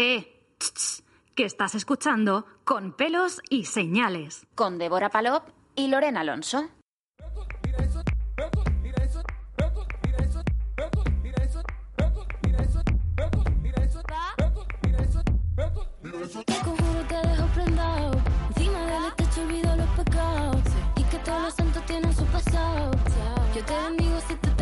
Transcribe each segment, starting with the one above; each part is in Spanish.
Eh, tss, que estás escuchando con pelos y señales. Con Débora Palop y Lorena Alonso. Te conjuro te dejo prendado. Encima del techo olvido los pecados. Y que todos los santos tienen su pasado. Yo te bendigo si te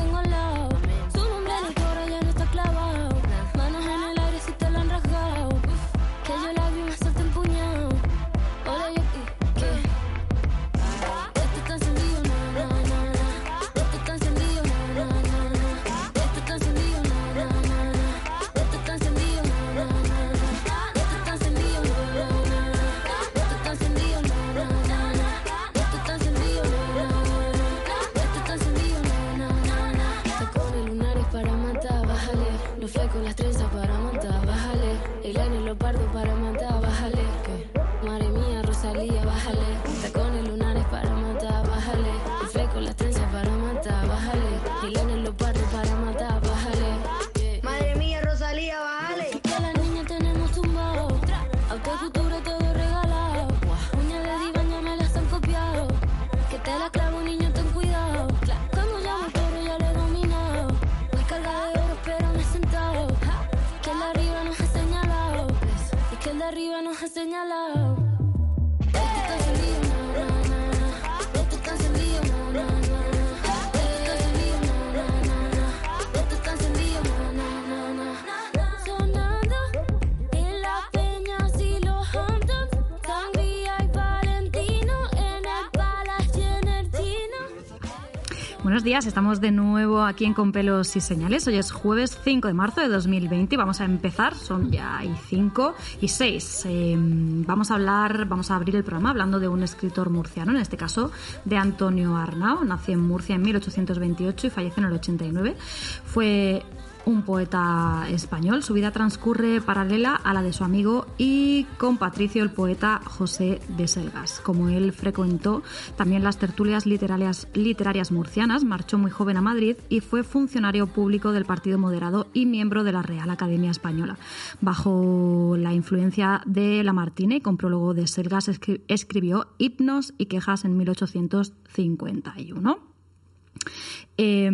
días, estamos de nuevo aquí en Con Pelos y Señales. Hoy es jueves 5 de marzo de 2020 y vamos a empezar, son ya y 5 y 6. vamos a hablar, vamos a abrir el programa hablando de un escritor murciano, en este caso de Antonio Arnao. Nació en Murcia en 1828 y falleció en el 89. Fue un poeta español. Su vida transcurre paralela a la de su amigo y compatricio, el poeta José de Selgas. Como él frecuentó también las tertulias literarias, murcianas, marchó muy joven a Madrid y fue funcionario público del Partido Moderado y miembro de la Real Academia Española. Bajo la influencia de Lamartine, con prólogo de Selgas, escri- escribió Hipnos y Quejas en 1851. Eh,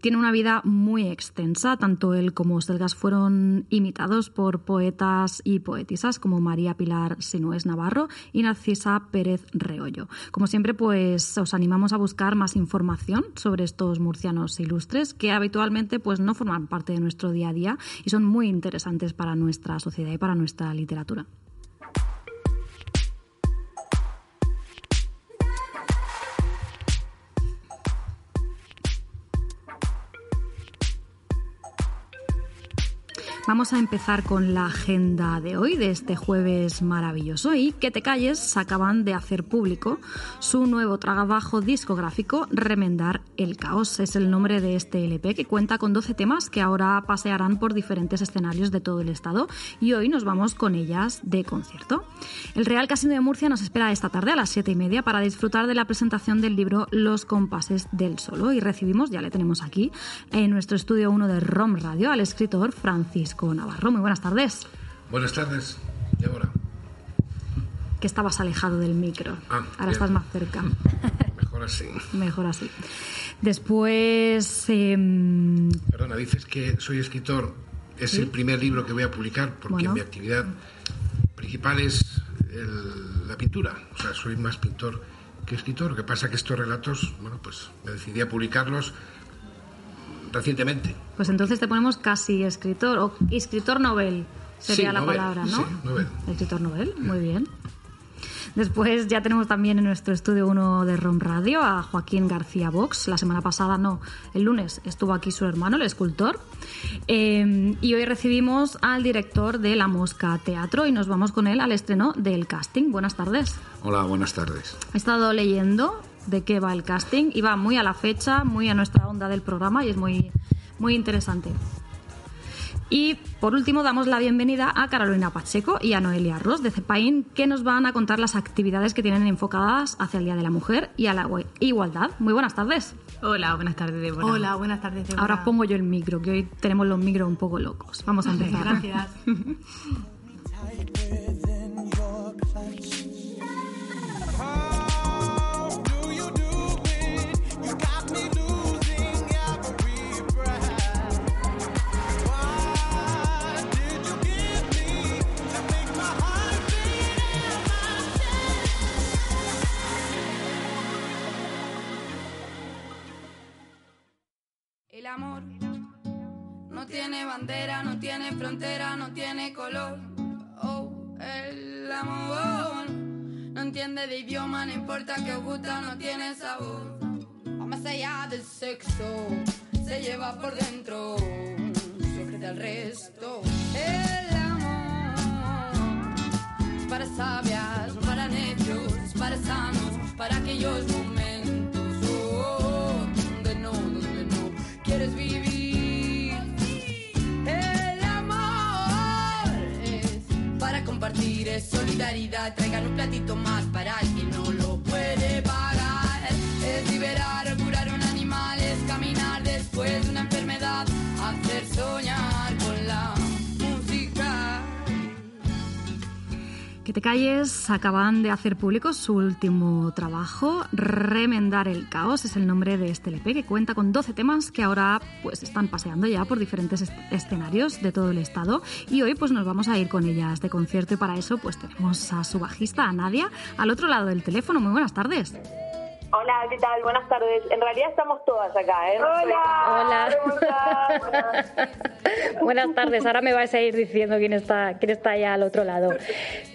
tiene una vida muy extensa, tanto él como Selgas fueron imitados por poetas y poetisas como María Pilar Sinués Navarro y Narcisa Pérez Reollo. Como siempre, pues os animamos a buscar más información sobre estos murcianos ilustres que habitualmente pues no forman parte de nuestro día a día y son muy interesantes para nuestra sociedad y para nuestra literatura. Vamos a empezar con la agenda de hoy, de este jueves maravilloso. Y que te calles, acaban de hacer público su nuevo trabajo discográfico, Remendar el Caos. Es el nombre de este LP que cuenta con 12 temas que ahora pasearán por diferentes escenarios de todo el estado. Y hoy nos vamos con ellas de concierto. El Real Casino de Murcia nos espera esta tarde a las 7 y media para disfrutar de la presentación del libro Los compases del solo. Y recibimos, ya le tenemos aquí, en nuestro estudio 1 de ROM Radio, al escritor Francisco Navarro. Muy buenas tardes. Buenas tardes, Débora. Que estabas alejado del micro. Ah, Ahora bien. estás más cerca. Mejor así. Mejor así. Después. em, Perdona, dices que soy escritor. Es el primer libro que voy a publicar porque Bueno. mi actividad principal es el- la pintura. O sea, soy más pintor que escritor. Lo que pasa que estos relatos, bueno, pues me decidí a publicarlos recientemente. pues entonces te ponemos casi escritor o escritor novel sería Sí, la novel, palabra, ¿no? sí, novel. Escritor novel, muy bien. Después ya tenemos también en nuestro estudio uno de ROM Radio a Joaquín García Vox. La semana pasada, no, el lunes estuvo aquí su hermano, el escultor. Eh, y hoy recibimos al director de La Mosca Teatro y nos vamos con él al estreno del casting. Buenas tardes. Hola, buenas tardes. He estado leyendo de qué va el casting y va muy a la fecha, muy a nuestra onda del programa y es muy, muy interesante. Y por último damos la bienvenida a Carolina Pacheco y a Noelia Ross de Cepain que nos van a contar las actividades que tienen enfocadas hacia el Día de la Mujer y a la igualdad. Muy buenas tardes. Hola, buenas tardes, Débora. Hola, buenas tardes, Débora. Ahora pongo yo el micro, que hoy tenemos los micros un poco locos. Vamos a empezar. Gracias. no tiene bandera, no tiene frontera, no tiene color. Oh, el amor no entiende de idioma, no importa que os gusta, no tiene sabor. Va más allá del sexo, se lleva por dentro, secreta al resto. El amor para sabias, para necios, para sanos, para aquellos momentos. Es solidaridad. Traigan un platito más para el Que te calles acaban de hacer público su último trabajo, Remendar el caos, es el nombre de este LP que cuenta con 12 temas que ahora pues están paseando ya por diferentes escenarios de todo el estado y hoy pues nos vamos a ir con ellas de concierto y para eso pues tenemos a su bajista, a Nadia, al otro lado del teléfono. Muy buenas tardes. Hola, ¿qué tal? Buenas tardes. En realidad estamos todas acá, ¿eh? Hola. Hola. Buenas tardes. Ahora me vais a ir diciendo quién está, quién está ya al otro lado.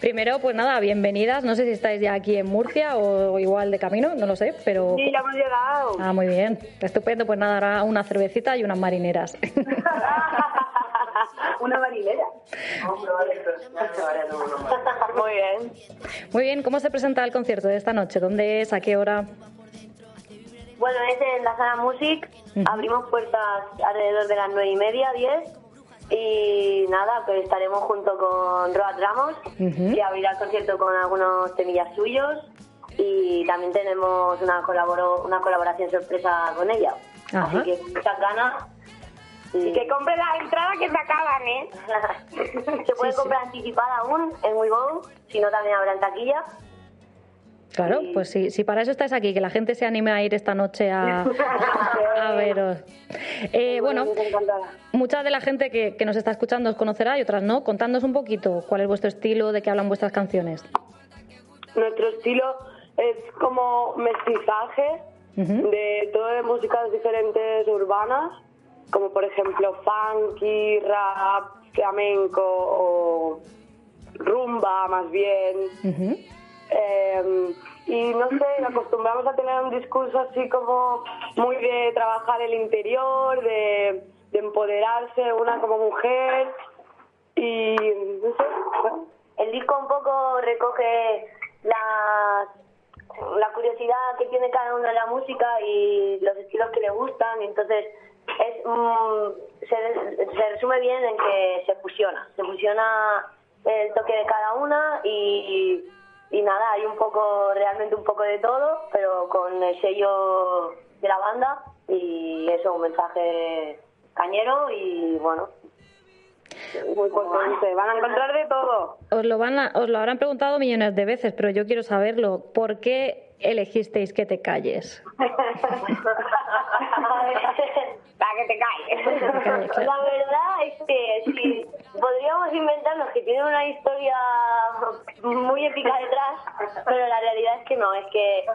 Primero, pues nada, bienvenidas. No sé si estáis ya aquí en Murcia o igual de camino, no lo sé, pero. Sí, ya hemos llegado. Ah, muy bien. Estupendo. Pues nada, ahora una cervecita y unas marineras. Una marinera. Muy bien. Muy bien. ¿Cómo se presenta el concierto de esta noche? ¿Dónde es? ¿A qué hora? Bueno, es en la sala Music. Abrimos puertas alrededor de las nueve y media, diez. Y nada, pues estaremos junto con Roat Ramos, que abrirá el concierto con algunos temillas suyos. Y también tenemos una, colaboro, una colaboración sorpresa con ella. Ajá. Así que muchas ganas. Y Que compre la entrada que se acaban, ¿eh? Se puede comprar anticipada aún en WeGo, si no también habrá en taquilla. Claro, pues sí, si para eso estáis aquí, que la gente se anime a ir esta noche a, a veros. Eh, bueno, mucha de la gente que, que nos está escuchando os conocerá y otras no. Contadnos un poquito cuál es vuestro estilo, de qué hablan vuestras canciones. Nuestro estilo es como mestizaje de todo de músicas diferentes urbanas, como por ejemplo funky, rap, flamenco o rumba más bien. Eh, y no sé, acostumbramos a tener un discurso así como muy de trabajar el interior, de, de empoderarse una como mujer y no sé. bueno. El disco un poco recoge las, la curiosidad que tiene cada uno de la música y los estilos que le gustan, y entonces es mm, se, se resume bien en que se fusiona, se fusiona el toque de cada una y, y nada, hay un poco, realmente un poco de todo, pero con el sello de la banda y eso, un mensaje cañero y bueno, muy potente. Van a encontrar de todo. Os lo, van a- os lo habrán preguntado millones de veces, pero yo quiero saberlo. ¿Por qué elegisteis que te calles? Para que te calles. La verdad es que si podríamos inventarnos que tienen una historia muy épica detrás, pero la realidad es que no, es que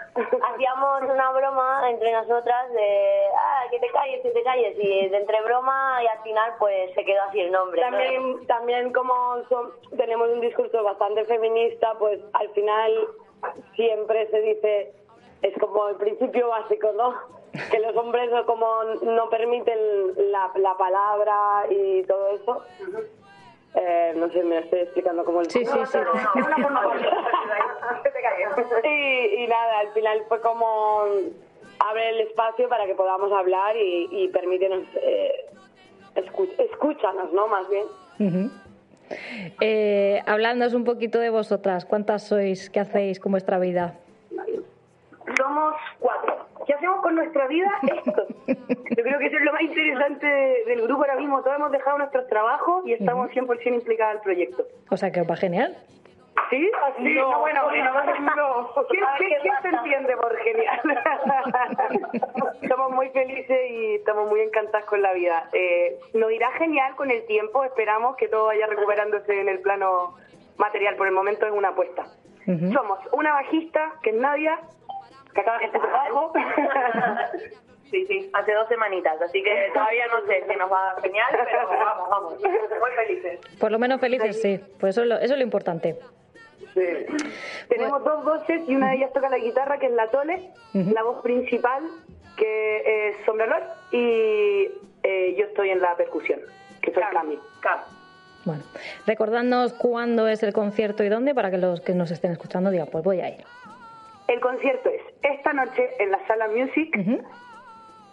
hacíamos una broma entre nosotras de, ah, que te calles, que te calles, y de entre broma y al final pues se quedó así el nombre. También, también como son- tenemos un discurso bastante feminista, pues al final siempre se dice, es como el principio básico, ¿no? Que los hombres no- como no permiten la, la palabra y todo eso. Eh, no sé, me estoy explicando cómo el Sí, sí, sí. y, y nada, al final fue como abre el espacio para que podamos hablar y, y permítenos, eh, escúchanos, ¿no? Más bien. Ujú. Eh, hablándoos un poquito de vosotras, ¿cuántas sois? ¿Qué hacéis con vuestra vida? Somos cuatro. ¿Qué hacemos con nuestra vida? Esto. Yo creo que eso es lo más interesante de- del grupo ahora mismo. Todos hemos dejado nuestros trabajos y estamos 100% implicados el proyecto. O sea que va genial. ¿Sí? Así, No, no, bueno, no, no. ¿Quién, A ver, quién- ¿qué quién se entiende por genial? Estamos muy felices y estamos muy encantadas con la vida. Eh, nos irá genial con el tiempo. Esperamos que todo vaya recuperándose en el plano material. Por el momento es una apuesta. Somos una bajista, que es Nadia, que acaba de hacer trabajo. Sí, sí, hace dos semanitas, así que todavía no sé si nos va genial, pero vamos, vamos, muy felices. Por lo menos felices, sí. Pues eso es lo, eso es lo importante. Tenemos dos voces y una de ellas toca la guitarra, que es la Tole, la voz principal, que es Sombralor, y eh, yo estoy en la percusión, que soy Cami. Bueno, recordadnos cuándo es el concierto y dónde para que los que nos estén escuchando digan, pues voy a ir. El concierto es esta noche en la sala Music.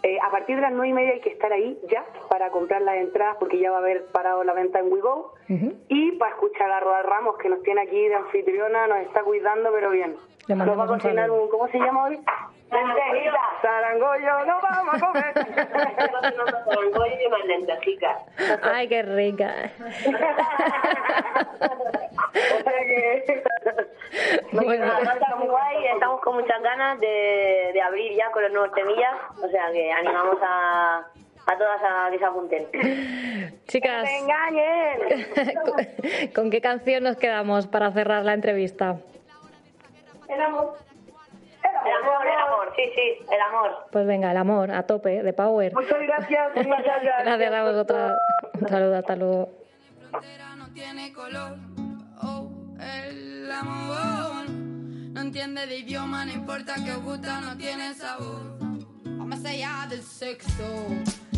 Eh, a partir de las nueve y media hay que estar ahí ya para comprar las entradas porque ya va a haber parado la venta en WeGo. Y para escuchar a Rodal Ramos, que nos tiene aquí de anfitriona, nos está cuidando, pero bien. Le Nos va a cocinar un, ¿cómo se llama hoy? Lentejita. Sarangollo, no vamos a comer. Sarangollo y lentejitas. Ay, qué rica. O sea que... Bueno. Está muy guay, estamos con muchas ganas de, de abrir ya con los nuevos temillas, o sea que animamos a, a todas a que se apunten. Chicas, ¡Me engañen! ¿con, con qué canción nos quedamos para cerrar la entrevista? El amor. El amor, el amor, sí, sí, el amor. Pues venga, el amor, a tope, de Power. Muchas gracias, muchas gracias. Gracias a vosotras. Un saludo, hasta luego. no tiene color. Oh, el amor. No entiende de idioma, no importa que os gusta, no tiene sabor. Va más allá del sexo,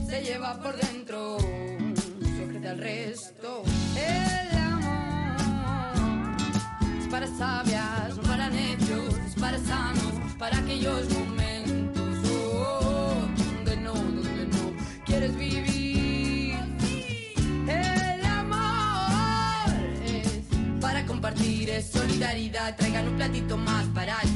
se lleva por dentro. Sujeta al resto. El amor es para sabias, aquellos momentos. Oh, donde no, donde no quieres vivir. El amor es para compartir, es solidaridad. Traigan un platito más para el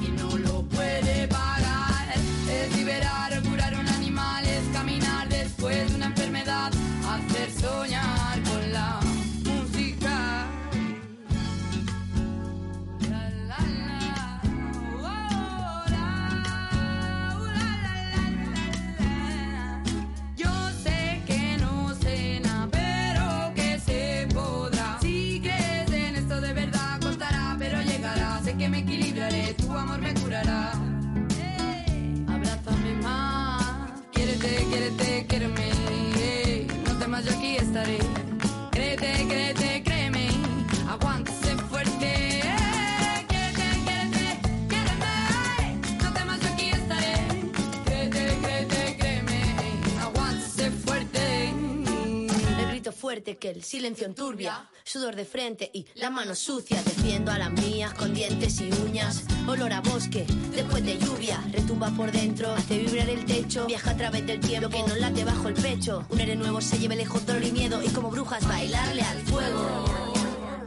fuerte que el silencio enturbia, sudor de frente y la mano sucia, defiendo a las mías con dientes y uñas, olor a bosque después de lluvia, retumba por dentro, hace vibrar el techo, viaja a través del tiempo, que no late bajo el pecho, un aire nuevo se lleve lejos dolor y miedo y como brujas bailarle al fuego.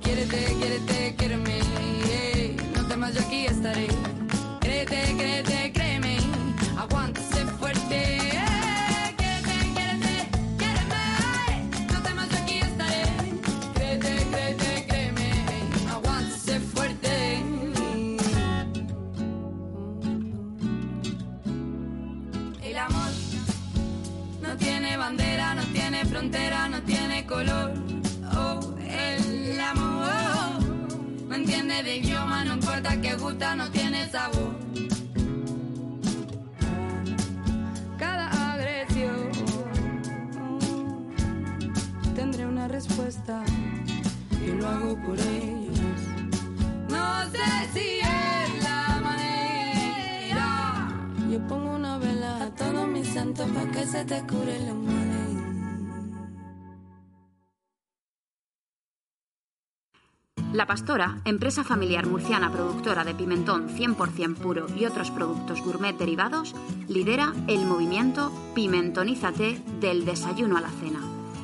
Quiérete, quiérete, quiéreme. ey, No temas, yo aquí estaré. Créete, créete, no tiene sabor. Cada agresión tendré una respuesta. Yo lo hago por ellos. No sé si es la manera. Yo pongo una vela a todos mis santos para que se te cure Pastora, empresa familiar murciana productora de pimentón 100% puro y otros productos gourmet derivados, lidera el movimiento Pimentonízate del desayuno a la cena,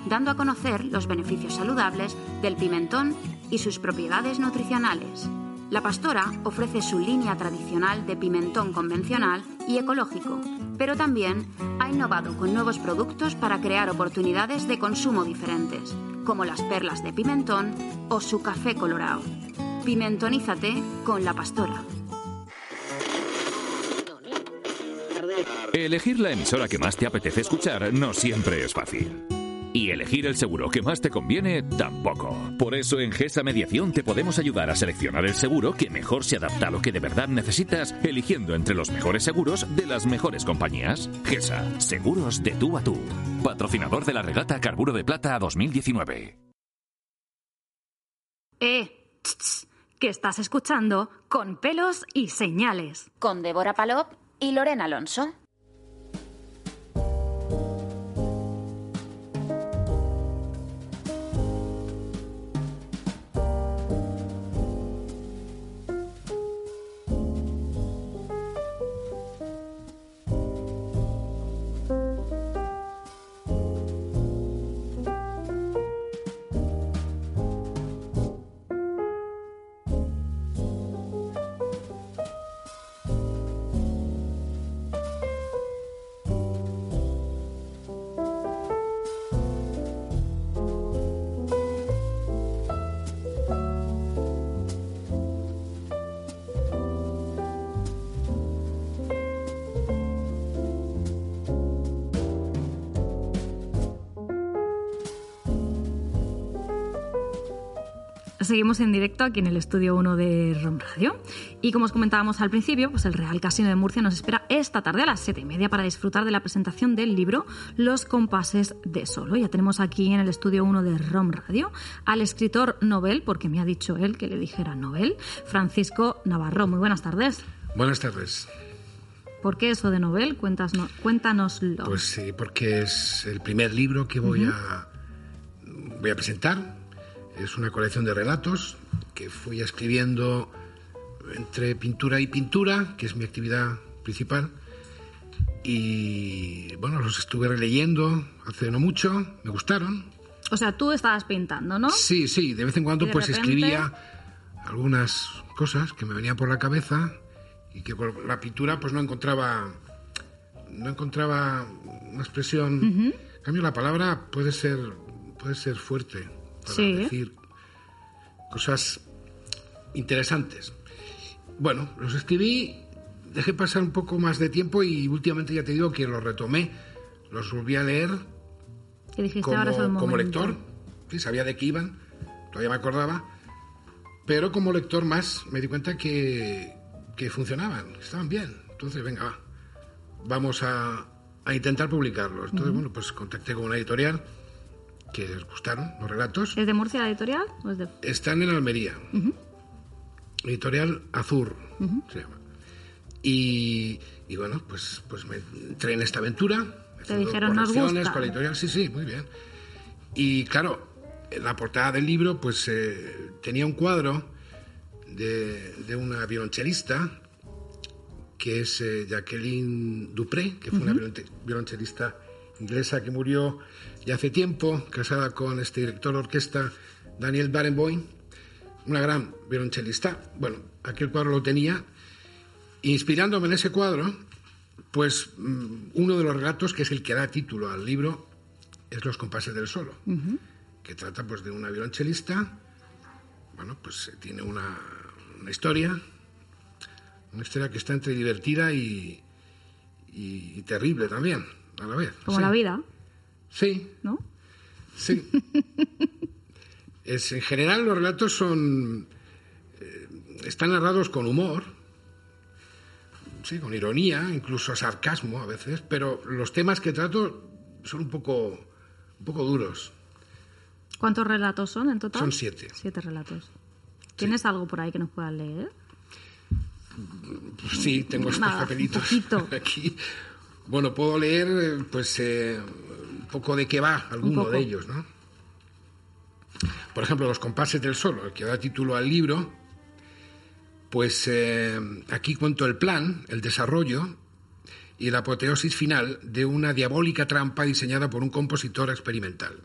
dando a conocer los beneficios saludables del pimentón y sus propiedades nutricionales. La Pastora ofrece su línea tradicional de pimentón convencional y ecológico, pero también ha innovado con nuevos productos para crear oportunidades de consumo diferentes, como las perlas de pimentón o su café colorado. Pimentonízate con La Pastora. Elegir la emisora que más te apetece escuchar no siempre es fácil. Y elegir el seguro que más te conviene tampoco. Por eso en GESA Mediación te podemos ayudar a seleccionar el seguro que mejor se adapta a lo que de verdad necesitas, eligiendo entre los mejores seguros de las mejores compañías. GESA, seguros de tú a tú. Patrocinador de la regata Carburo de Plata 2019. Eh, tss, tss, que estás escuchando con pelos y señales. Con Débora Palop y Lorena Alonso. Seguimos en directo aquí en el estudio 1 de ROM Radio. Y como os comentábamos al principio, pues el Real Casino de Murcia nos espera esta tarde a las 7 y media para disfrutar de la presentación del libro Los compases de solo. Ya tenemos aquí en el estudio 1 de ROM Radio al escritor Nobel, porque me ha dicho él que le dijera Nobel, Francisco Navarro. Muy buenas tardes. Buenas tardes. ¿Por qué eso de Nobel? Cuéntanos, cuéntanoslo. Pues sí, porque es el primer libro que voy, a, voy a presentar. Es una colección de relatos que fui escribiendo entre pintura y pintura, que es mi actividad principal. Y bueno, los estuve releyendo hace no mucho, me gustaron. O sea, tú estabas pintando, ¿no? Sí, sí, de vez en cuando pues repente- escribía algunas cosas que me venían por la cabeza y que con la pintura pues no encontraba no encontraba una expresión. En cambio la palabra puede ser puede ser fuerte para Sí. decir cosas interesantes. Bueno, los escribí, dejé pasar un poco más de tiempo y últimamente ya te digo que los retomé, los volví a leer como, como lector, sí, sabía de qué iban, todavía me acordaba, pero como lector más me di cuenta que, que funcionaban, estaban bien. Entonces, venga, va, vamos a, a intentar publicarlos. Entonces, Ujú. bueno, pues contacté con una editorial que les gustaron los relatos. ¿Es de Murcia la editorial? ¿O es de... Están en Almería, editorial Azur se llama. Y, y bueno, pues, pues me entré en esta aventura. Te dijeron, nos gusta. con la editorial, sí, sí, muy bien. Y claro, en la portada del libro, pues eh, tenía un cuadro de, de una violonchelista, que es eh, Jacqueline Dupré, que fue una Ujú. violonte- violonchelista inglesa que murió ya hace tiempo, casada con este director de orquesta Daniel Barenboim, una gran violonchelista. Bueno, aquel cuadro lo tenía. Inspirándome en ese cuadro, pues mm, uno de los relatos, que es el que da título al libro, es Los compases del solo, que trata pues de una violonchelista. Bueno, pues eh, tiene una, una historia, una historia que está entre divertida y, y- y terrible también, a la vez. Como Sí. la vida, Sí, ¿no? Sí. es, en general los relatos son eh, están narrados con humor, sí, con ironía, incluso sarcasmo a veces, pero los temas que trato son un poco, un poco duros. ¿Cuántos relatos son en total? Son siete. Siete relatos. ¿Tienes algo por ahí que nos puedas leer? Sí, tengo estos Nada, papelitos aquí. Bueno, puedo leer eh, pues eh, poco de qué va alguno de ellos, ¿no? Por ejemplo, Los compases del solo, el que da título al libro, pues eh, aquí cuento el plan, el desarrollo y la apoteosis final de una diabólica trampa diseñada por un compositor experimental.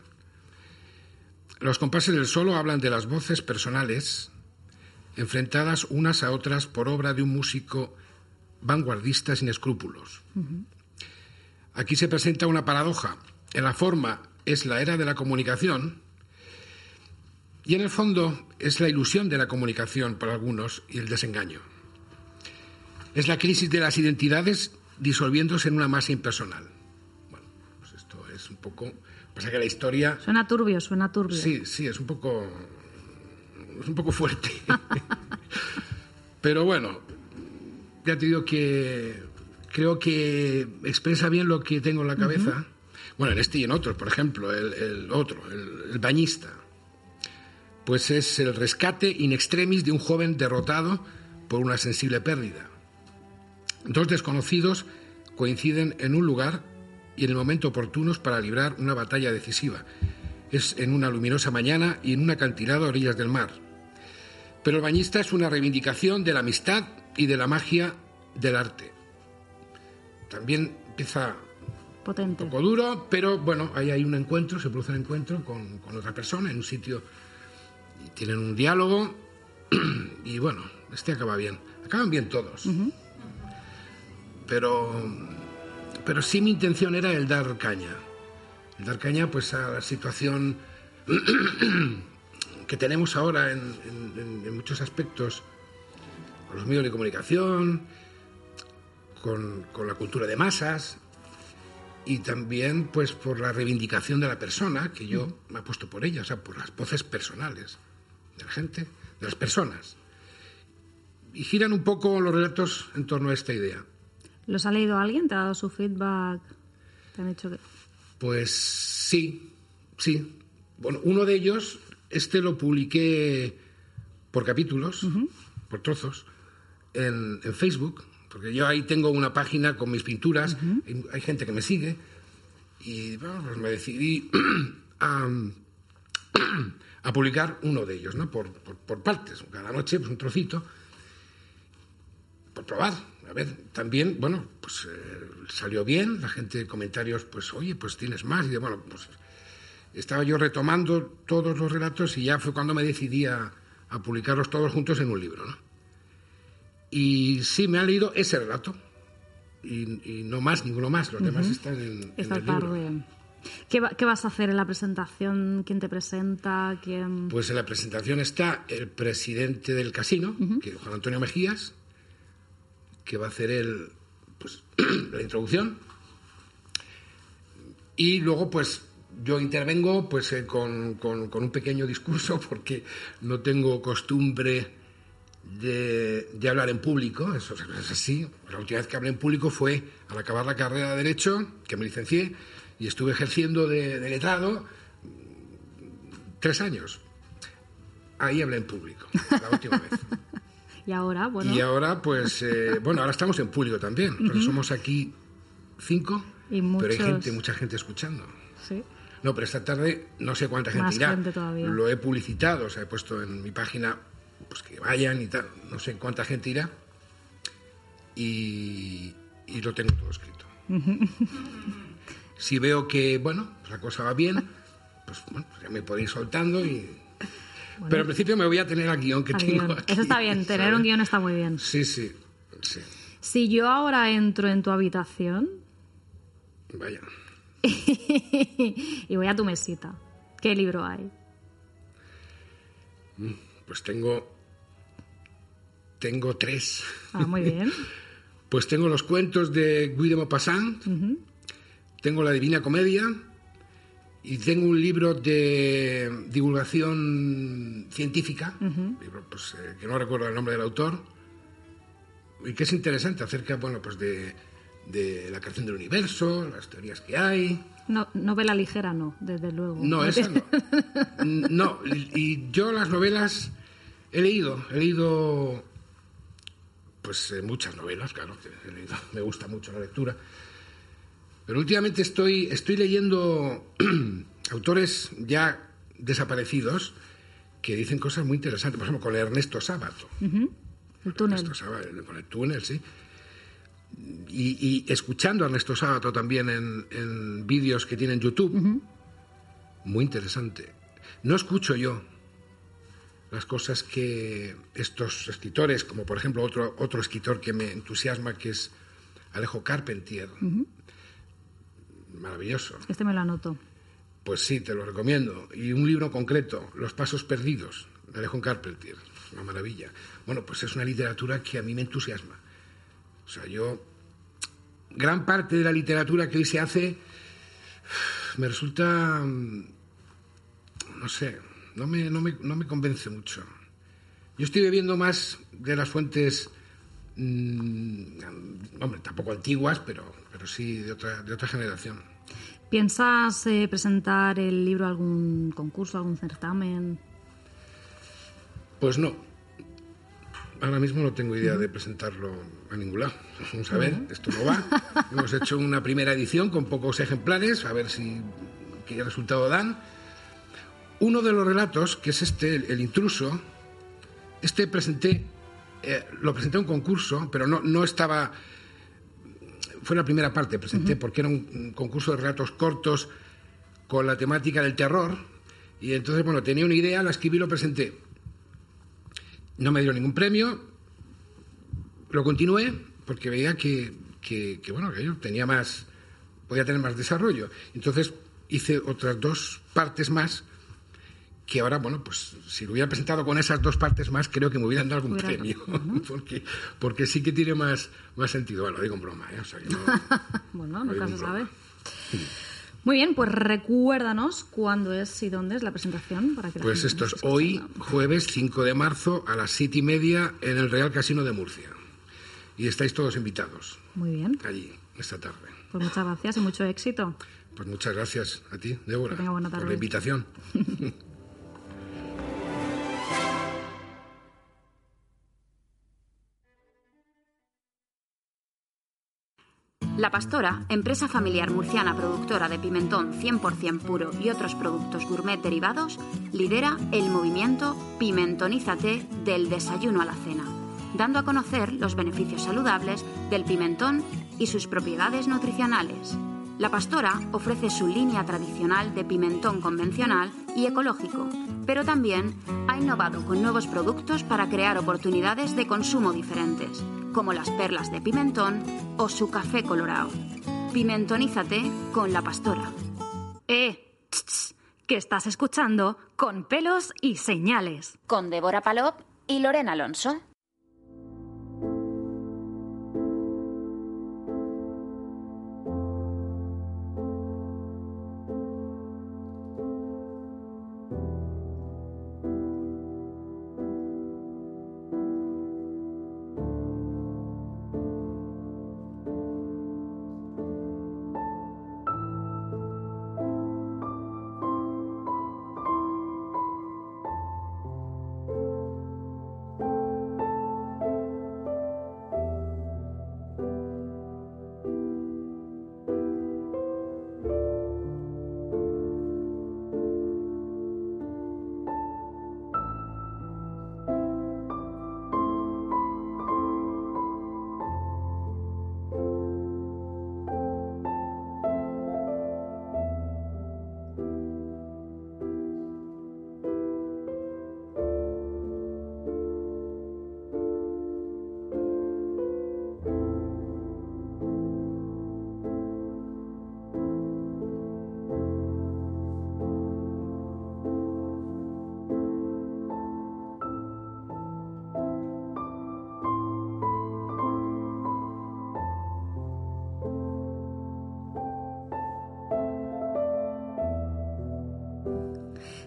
Los compases del solo hablan de las voces personales enfrentadas unas a otras por obra de un músico vanguardista sin escrúpulos. Aquí se presenta una paradoja. En la forma es la era de la comunicación y en el fondo es la ilusión de la comunicación para algunos y el desengaño. Es la crisis de las identidades disolviéndose en una masa impersonal. Bueno, pues esto es un poco... Pasa que la historia... Suena turbio, suena turbio. Sí, sí, es un poco... Es un poco fuerte. Pero bueno, ya te digo que creo que expresa bien lo que tengo en la cabeza. Bueno, en este y en otros, por ejemplo, el, otro, el, el bañista. Pues es el rescate in extremis de un joven derrotado por una sensible pérdida. Dos desconocidos coinciden en un lugar y en el momento oportunos para librar una batalla decisiva. Es en una luminosa mañana y en un acantilado a orillas del mar. Pero el bañista es una reivindicación de la amistad y de la magia del arte. También empieza Potente. un poco duro, pero bueno, ahí hay un encuentro, se produce un encuentro con, con otra persona en un sitio y tienen un diálogo y bueno, este acaba bien. Acaban bien todos. Pero, pero sí mi intención era el dar caña. El dar caña pues a la situación que tenemos ahora en- en muchos aspectos, con los medios de comunicación, con, con la cultura de masas y también pues por la reivindicación de la persona, que yo me apuesto por ella, o sea, por las voces personales de la gente, de las personas. Y giran un poco los relatos en torno a esta idea. ¿Los ha leído alguien? ¿Te ha dado su feedback? ¿Te han hecho que.? Pues sí, sí. Bueno, uno de ellos, este lo publiqué por capítulos, por trozos, en, en Facebook, porque yo ahí tengo una página con mis pinturas, hay, hay gente que me sigue, y bueno, pues me decidí a, a publicar uno de ellos, ¿no? Por, por, por partes, cada noche pues un trocito, por probar. A ver, también, bueno, pues eh, salió bien, la gente, comentarios, pues, oye, pues tienes más, y de, bueno, pues estaba yo retomando todos los relatos y ya fue cuando me decidí a, a publicarlos todos juntos en un libro, ¿no? Y sí, me han leído ese relato, y, y no más, ninguno más, los demás están en, en Esta el libro. tarde. ¿Qué, va- qué vas a hacer en la presentación? ¿Quién te presenta? ¿Quién...? Pues en la presentación está el presidente del casino, que es Juan Antonio Mejías, que va a hacer el, pues, la introducción. Y luego, pues, yo intervengo pues, eh, con, con- con un pequeño discurso, porque no tengo costumbre de, de hablar en público, eso es así. La última vez que hablé en público fue al acabar la carrera de Derecho, que me licencié, y estuve ejerciendo de, de letrado tres años. Ahí hablé en público, la última vez. Y ahora, bueno. Y ahora, pues, eh, bueno, ahora estamos en público también, Ujú. somos aquí cinco, Y pero hay muchos- gente, mucha gente escuchando. Sí. No, pero esta tarde no sé cuánta gente Más irá. gente todavía. Lo he publicitado, o sea, he puesto en mi página pues que vayan y tal. No sé cuánta gente irá. Y, y lo tengo todo escrito. Si veo que, bueno, pues la cosa va bien, pues bueno, pues ya me podéis soltando y... Pero al principio me voy a tener al guion que Al tengo guion. aquí, Eso está bien, tener ¿sabes? un guion está muy bien. Sí, sí, sí. Si yo ahora entro en tu habitación Vaya. y voy a tu mesita, ¿qué libro hay? Mm, Pues tengo... Tengo tres. Ah, muy bien. Pues tengo los cuentos de Guy de Maupassant, tengo la Divina Comedia Y tengo un libro de divulgación científica, libro, pues, eh, que no recuerdo el nombre del autor, y que es interesante acerca bueno, pues de, de la creación del universo, las teorías que hay. No, novela ligera no, desde luego. No, esa no. no, y yo las novelas he leído, he leído pues eh, muchas novelas, claro, he leído, me gusta mucho la lectura. Pero últimamente estoy, estoy leyendo autores ya desaparecidos que dicen cosas muy interesantes. Por ejemplo, con Ernesto Sábato. El túnel. Ernesto Sábato, con el túnel, sí. Y, y escuchando a Ernesto Sábato también en, en vídeos que tiene en YouTube. Muy interesante. No escucho yo las cosas que estos escritores, como por ejemplo otro, otro escritor que me entusiasma, que es Alejo Carpentier, maravilloso. Este me lo anoto. Pues sí, te lo recomiendo. Y un libro concreto, Los Pasos Perdidos, de Alejo Carpentier, una maravilla. Bueno, pues es una literatura que a mí me entusiasma. O sea, yo, gran parte de la literatura que hoy se hace me resulta, mm, no sé, no me, no me, no me convence mucho. Yo estoy bebiendo más de las fuentes, mmm, hombre, tampoco antiguas, pero, pero sí de otra, de otra generación. ¿Piensas eh, presentar el libro a algún concurso, algún certamen? Pues no. Ahora mismo no tengo idea de presentarlo a ningún lado. Vamos a ver, esto no va. Hemos hecho una primera edición con pocos ejemplares, a ver si qué resultado dan. Uno de los relatos, que es este, el, el intruso, este presenté, eh, lo presenté a un concurso, pero no, no estaba. Fue la primera parte, presenté, porque era un, un concurso de relatos cortos con la temática del terror. Y entonces, bueno, tenía una idea, la escribí y lo presenté. No me dieron ningún premio, lo continué porque veía que, que, que, bueno, que yo tenía más, podía tener más desarrollo. Entonces hice otras dos partes más que ahora, bueno, pues si lo hubiera presentado con esas dos partes más, creo que me hubieran dado algún Hubiera- premio, porque, porque sí que tiene más, más sentido. Bueno, lo digo en broma, ¿eh? O sea, que no- Bueno, nunca se sabe. Muy bien, pues recuérdanos cuándo es y dónde es la presentación. Para que Pues esto es hoy, jueves 5 de marzo, a las siete y media, en el Real Casino de Murcia. Y estáis todos invitados Muy bien, allí, esta tarde. pues muchas gracias y mucho éxito. Pues muchas gracias a ti, Débora, por la invitación. La Pastora, empresa familiar murciana productora de pimentón 100% puro y otros productos gourmet derivados, lidera el movimiento Pimentonízate del desayuno a la cena, dando a conocer los beneficios saludables del pimentón y sus propiedades nutricionales. La Pastora ofrece su línea tradicional de pimentón convencional y ecológico, pero también ha innovado con nuevos productos para crear oportunidades de consumo diferentes, como las perlas de pimentón o su café colorado. Pimentonízate con La Pastora. Eh, tss, tss, que estás escuchando con pelos y señales. Con Débora Palop y Lorena Alonso.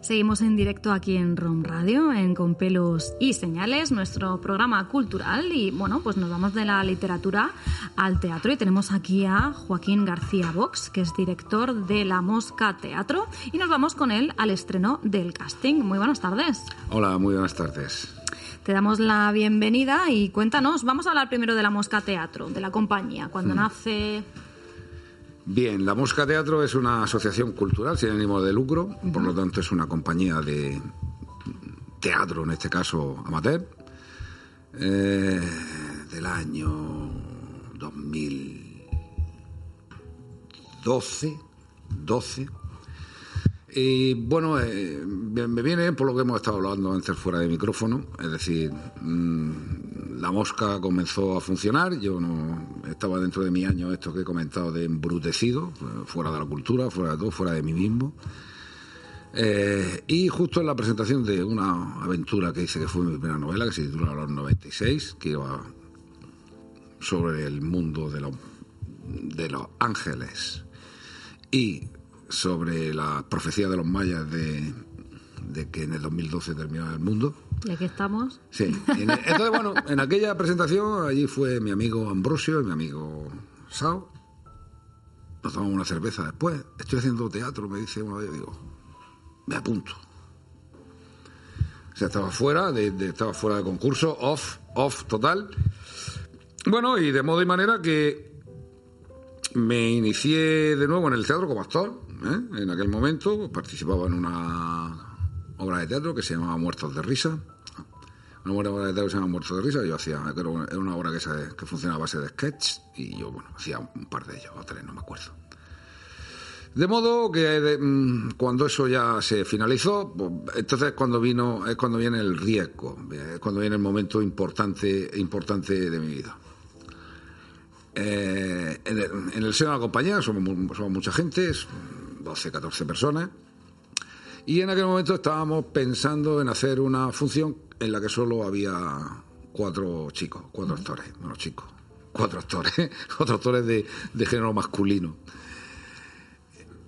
Seguimos en directo aquí en ROM Radio, en Con pelos y señales, nuestro programa cultural. Y bueno, pues nos vamos de la literatura al teatro y tenemos aquí a Joaquín García Vox, que es director de La Mosca Teatro. Y nos vamos con él al estreno del casting. Muy buenas tardes. Hola, muy buenas tardes. Te damos la bienvenida y cuéntanos, vamos a hablar primero de La Mosca Teatro, de la compañía, cuando Mm. nace... Bien, la Mosca Teatro es una asociación cultural sin ánimo de lucro, por lo tanto es una compañía de teatro, en este caso amateur, eh, del año 2012, 12. Y bueno, eh, me viene por lo que hemos estado hablando antes fuera de micrófono, es decir, mm, la mosca comenzó a funcionar, yo no estaba dentro de mi año esto que he comentado de embrutecido, eh, fuera de la cultura, fuera de todo, fuera de mí mismo. Eh, y justo en la presentación de una aventura que hice, que fue mi primera novela, que se titula Los 96, que iba sobre el mundo de los, de los ángeles y sobre la profecía de los mayas de, de que en el 2012 terminaba el mundo. Y aquí estamos. Sí. Entonces, bueno, en aquella presentación allí fue mi amigo Ambrosio y mi amigo Sao. Nos tomamos una cerveza después. Estoy haciendo teatro, me dice de ellos. Digo, me apunto. O sea, estaba fuera, estaba fuera de concurso, off, off total. Bueno, y de modo y manera que me inicié de nuevo en el teatro como actor. ¿eh? En aquel momento participaba en una obra de teatro que se llamaba Muertos de Risa. Una obra de teatro que se llama Muertos de Risa. Yo hacía, creo, era una obra que, se- que funcionaba a base de sketch y yo, bueno, hacía un par de ellos, o tres, no me acuerdo. De modo que mm, cuando eso ya se finalizó, pues, entonces cuando vino, es cuando viene el riesgo, es cuando viene el momento importante, importante de mi vida. Eh, en, el, en el seno de la compañía somos, somos mucha gente, es 12, 14 personas, y en aquel momento estábamos pensando en hacer una función en la que solo había cuatro chicos, cuatro actores, bueno, chicos, cuatro actores, cuatro actores de, de género masculino.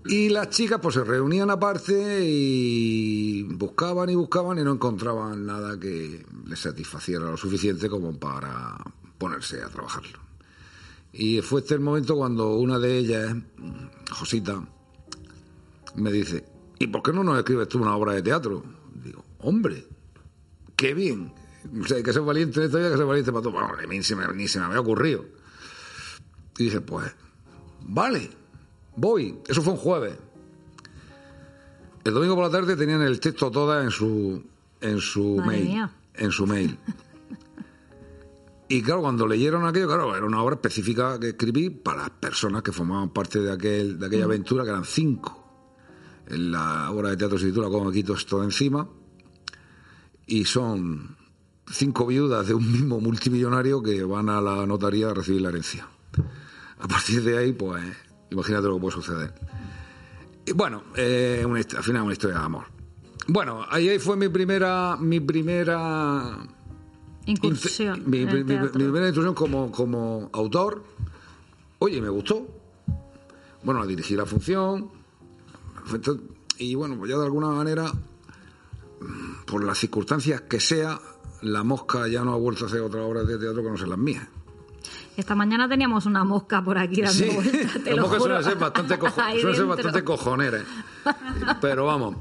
Y las chicas pues se reunían aparte y buscaban y buscaban y no encontraban nada que les satisfaciera lo suficiente como para ponerse a trabajarlo. Y fue este el momento cuando una de ellas, Josita, me dice, ¿y por qué no nos escribes tú una obra de teatro? Digo, hombre, qué bien. O sea, hay que ser valiente en esta vida, hay que ser valiente para todo. Bueno, a mí se me- ni se me había ocurrido. Y dije, pues, vale, voy. Eso fue un jueves. El domingo por la tarde tenían el texto toda en su, en su Madre mail. mía. En su mail. Y claro, cuando leyeron aquello, claro, era una obra específica que escribí para las personas que formaban parte de, aquel, de aquella Mm. aventura, que eran cinco. En la obra de teatro se titula Como me quito esto de encima. Y son cinco viudas de un mismo multimillonario que van a la notaría a recibir la herencia. A partir de ahí, pues, imagínate lo que puede suceder. Y bueno, eh, una al final una historia de amor. Bueno, ahí, ahí fue mi primera, mi primera Incursión. mi, primera instrucción como, como autor, oye, me gustó. Bueno, dirigí la función. Y bueno, pues ya de alguna manera, por las circunstancias que sea, la mosca ya no ha vuelto a hacer otra obra de teatro que no sean las mías. Esta mañana teníamos una mosca por aquí dando Sí, vueltas, te lo moscas juro. suelen ser bastante, cojo- suelen ser bastante cojoneras. Pero vamos.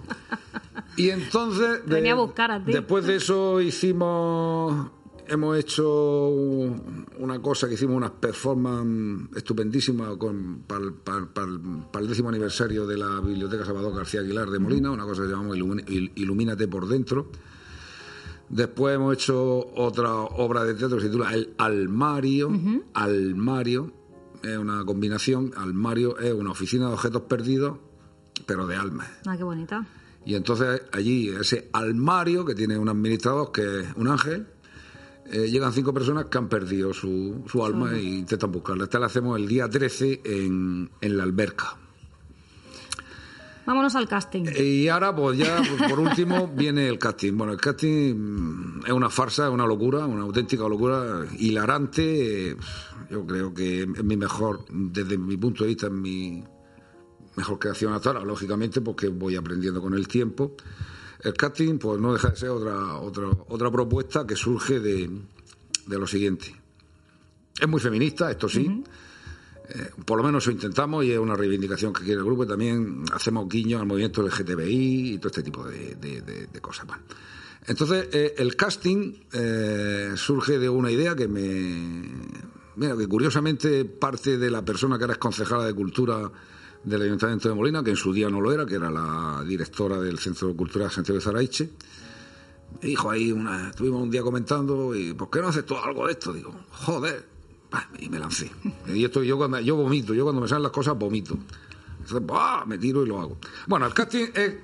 Y entonces. de- Venía a buscar a ti. Después de eso hicimos. Hemos hecho un- una cosa que hicimos unas performance estupendísimas con, para, el, para para para el décimo aniversario de la Biblioteca Salvador García Aguilar de Molina, una cosa que llamamos Ilumínate por dentro. Después hemos hecho otra obra de teatro que se titula El Almario. Almario es una combinación. Almario es una oficina de objetos perdidos, pero de almas. Ah, qué bonita. Y entonces allí, ese almario que tiene un administrador que es un ángel, eh, llegan cinco personas que han perdido su, su alma alma. e intentan buscarla. Esta la hacemos el día 13 en, en la alberca. Vámonos al casting. Y ahora, pues ya, pues, por último, viene el casting. Bueno, el casting mm, es una farsa, es una locura, una auténtica locura, hilarante. eh, Yo creo que es mi mejor, desde mi punto de vista, es mi, mejor creación hasta ahora, lógicamente, porque voy aprendiendo con el tiempo. El casting, pues no deja de ser otra, otra, otra propuesta que surge de, de lo siguiente. Es muy feminista, esto sí. Eh, por lo menos eso intentamos y es una reivindicación que quiere el grupo. Y también hacemos guiño al movimiento LGTBI y todo este tipo de, de- cosas. Bueno. Entonces, eh, el casting eh, surge de una idea que me. Mira, que curiosamente parte de la persona que era concejala de Cultura del Ayuntamiento de Molina, que en su día no lo era, que era la directora del Centro Cultural Santiago de Zaraiche. Me dijo ahí, una, estuvimos un día comentando, y ¿por qué no haces tú algo de esto? Digo, joder, bah, y me lancé. Y esto yo cuando yo vomito, yo cuando me salen las cosas vomito. Entonces, bah, me tiro y lo hago. Bueno, el casting es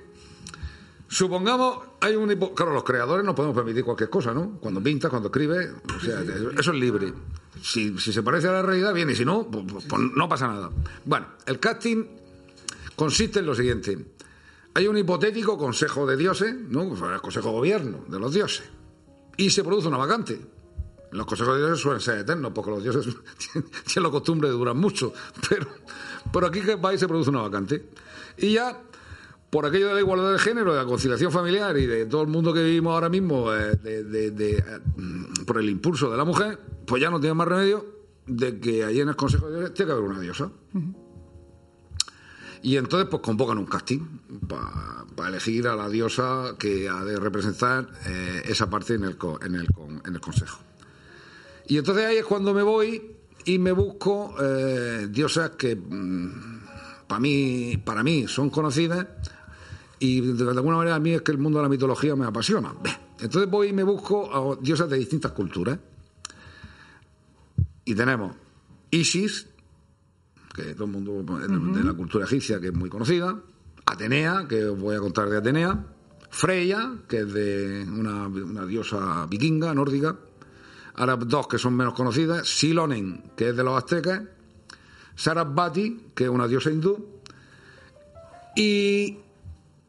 Supongamos, hay un Claro, los creadores no podemos permitir cualquier cosa, ¿no? Cuando pintas, cuando escribes, o sea, eso es libre. Si, si se parece a la realidad, bien, y si no, pues, pues- pues no pasa nada. Bueno, el casting consiste en lo siguiente. Hay un hipotético consejo de dioses, ¿no? El consejo de gobierno de los dioses. Y se produce una vacante. Los consejos de dioses suelen ser eternos, porque los dioses tienen la costumbre de durar mucho. Pero, pero aquí que va y se produce una vacante. Y ya por aquello de la igualdad de género, de la conciliación familiar y de todo el mundo que vivimos ahora mismo eh, de- de- de, eh, mm, por el impulso de la mujer, pues ya no tiene más remedio de que allí en el Consejo de Dios tiene que haber una diosa. Y entonces pues convocan un casting para elegir a la diosa que ha de representar eh, esa parte en el, en, el, en el Consejo. Y entonces ahí es cuando me voy y me busco eh, diosas que para mí, para mí son conocidas y de alguna manera a mí es que el mundo de la mitología me apasiona. Entonces voy y me busco a diosas de distintas culturas. Y tenemos Isis, que todo el mundo de la cultura egipcia que es muy conocida, Atenea, que os voy a contar de Atenea, Freya, que es de una, una diosa vikinga, nórdica, ahora dos que son menos conocidas, Silonen, que es de los aztecas, Sarasvati, que es una diosa hindú, y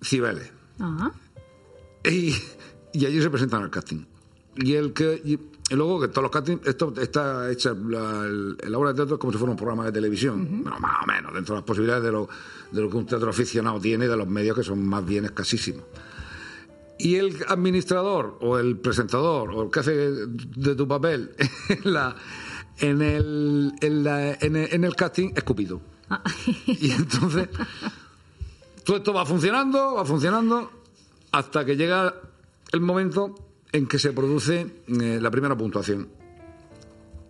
Cibeles. Ah. Y, y allí se presentan al casting. Y el que y, y luego que todos los castings, esto está hecha la, el- la obra de teatro es como si fuera un programa de televisión, Bueno, más o menos, dentro de las posibilidades de lo, de lo que un teatro aficionado tiene y de los medios que son más bien escasísimos. Y el administrador o el presentador o el que hace de tu papel en, la, en, el, en, la- en el, en el casting es Cupido. Y entonces todo esto va funcionando, va funcionando, hasta que llega el momento en que se produce eh, la primera puntuación.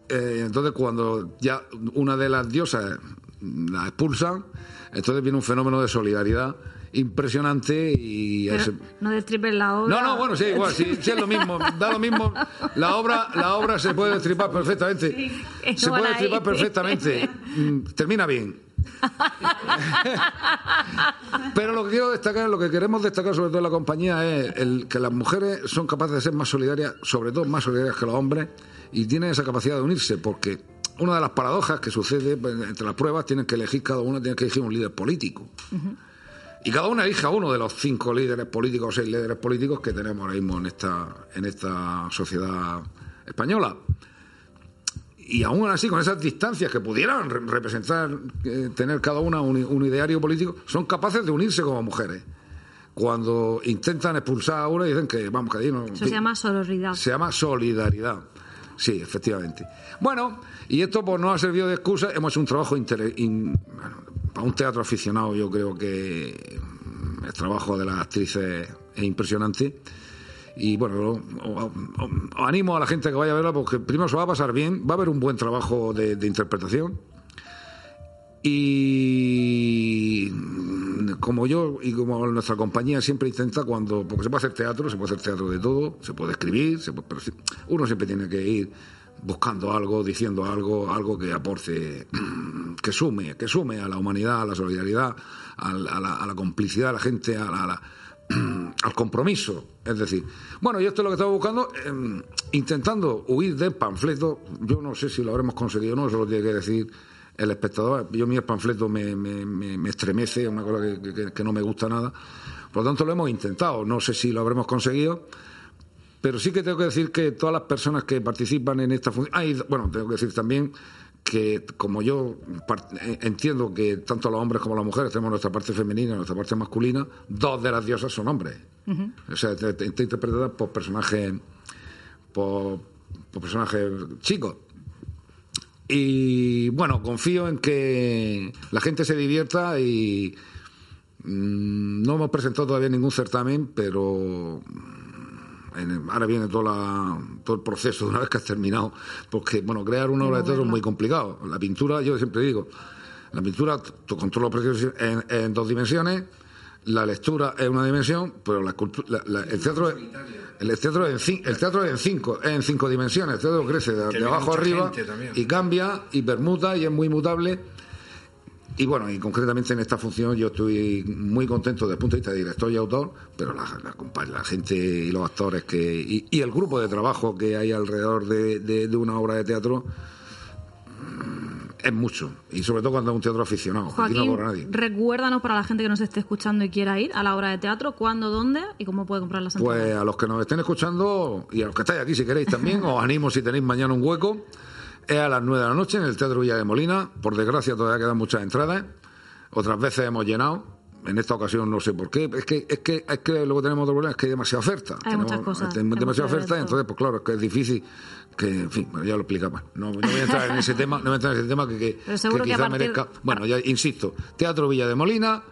Eh, entonces, cuando ya una de las diosas la expulsan, entonces viene un fenómeno de solidaridad impresionante y... Pero ese- no destripes la obra. no, no, bueno, sí, igual, sí, sí es lo mismo, da lo mismo. La obra, la obra se puede destripar perfectamente. Se puede destripar perfectamente. Mm, Termina bien. Pero lo que quiero destacar, lo que queremos destacar sobre todo en la compañía es el, que las mujeres son capaces de ser más solidarias, sobre todo más solidarias que los hombres, y tienen esa capacidad de unirse, porque una de las paradojas que sucede pues, entre las pruebas tienen que elegir cada una, tiene que elegir un líder político. Y cada una elige a uno de los cinco líderes políticos o seis líderes políticos que tenemos ahora mismo en esta, en esta sociedad española. Y aún así, con esas distancias que pudieran re- representar, eh, tener cada una un, un ideario político, son capaces de unirse como mujeres. Cuando intentan expulsar a una, dicen que, vamos, que allí no. Eso se llama sororidad. Se llama solidaridad. Sí, efectivamente. Bueno, y esto pues no ha servido de excusa. Hemos hecho un trabajo intele- in- bueno, para un teatro aficionado. Yo creo que mm, el trabajo de las actrices es impresionante. Y bueno, animo a la gente a que vaya a verla porque primero se va a pasar bien, va a haber un buen trabajo de, interpretación. Y como yo y como nuestra compañía siempre intenta cuando, porque se puede hacer teatro, se puede hacer teatro de todo, se puede escribir, se puede- pero uno siempre tiene que ir buscando algo, diciendo algo, algo que aporte, que sume, que sume a la humanidad, a la solidaridad, al- a la, a la complicidad de la gente, a la- a la, al compromiso. Es decir, bueno, yo esto es lo que estaba buscando, eh, intentando huir del panfleto. Yo no sé si lo habremos conseguido o no, eso lo tiene que decir el espectador. Yo, el panfleto me, me, me- me estremece, es una cosa que, no me gusta nada. Por lo tanto, lo hemos intentado. No sé si lo habremos conseguido. Pero sí que tengo que decir que todas las personas que participan en esta función. Bueno, tengo que decir también que como yo eh, entiendo que tanto los hombres como las mujeres tenemos nuestra parte femenina y nuestra parte masculina, dos de las diosas son hombres. O sea, está interpretada por personajes por, por personajes chicos. Y bueno, confío en que la gente se divierta y mm, no hemos presentado todavía ningún certamen, pero ahora viene toda todo el proceso una vez que has terminado, porque bueno, crear una obra de teatro es muy complicado. La pintura, yo siempre digo, la pintura con todos los precios en, dos dimensiones, la lectura es una dimensión, pero la, el teatro el teatro es en, el teatro en cinco en cinco dimensiones, el teatro crece de, abajo arriba y cambia y permuta y es muy mutable y bueno, y concretamente en esta función yo estoy muy contento desde el punto de vista de director y autor, pero la, la, gente y los actores que y, el grupo de trabajo que hay alrededor de, una obra de teatro mm, es mucho. Y sobre todo cuando es un teatro aficionado. Joaquín, recuérdanos para la gente que nos esté escuchando y quiera ir a la obra de teatro, cuándo, dónde y cómo puede comprar las entradas. Pues a los que nos estén escuchando y a los que estáis aquí si queréis también, os animo si tenéis mañana un hueco es a las 9 de la noche en el Teatro Villa de Molina. Por desgracia todavía quedan muchas entradas. Otras veces hemos llenado. En esta ocasión no sé por qué. Es que, es que, es que luego tenemos otro problema, es que hay demasiada oferta. Hay muchas cosas. Hay demasiada oferta, entonces, pues claro, es que es difícil que, en fin, ya lo explicaba. No, no, voy a entrar en ese tema, no voy a entrar en ese tema que, que, quizá merezca. Bueno, ya insisto, Teatro Villa de Molina,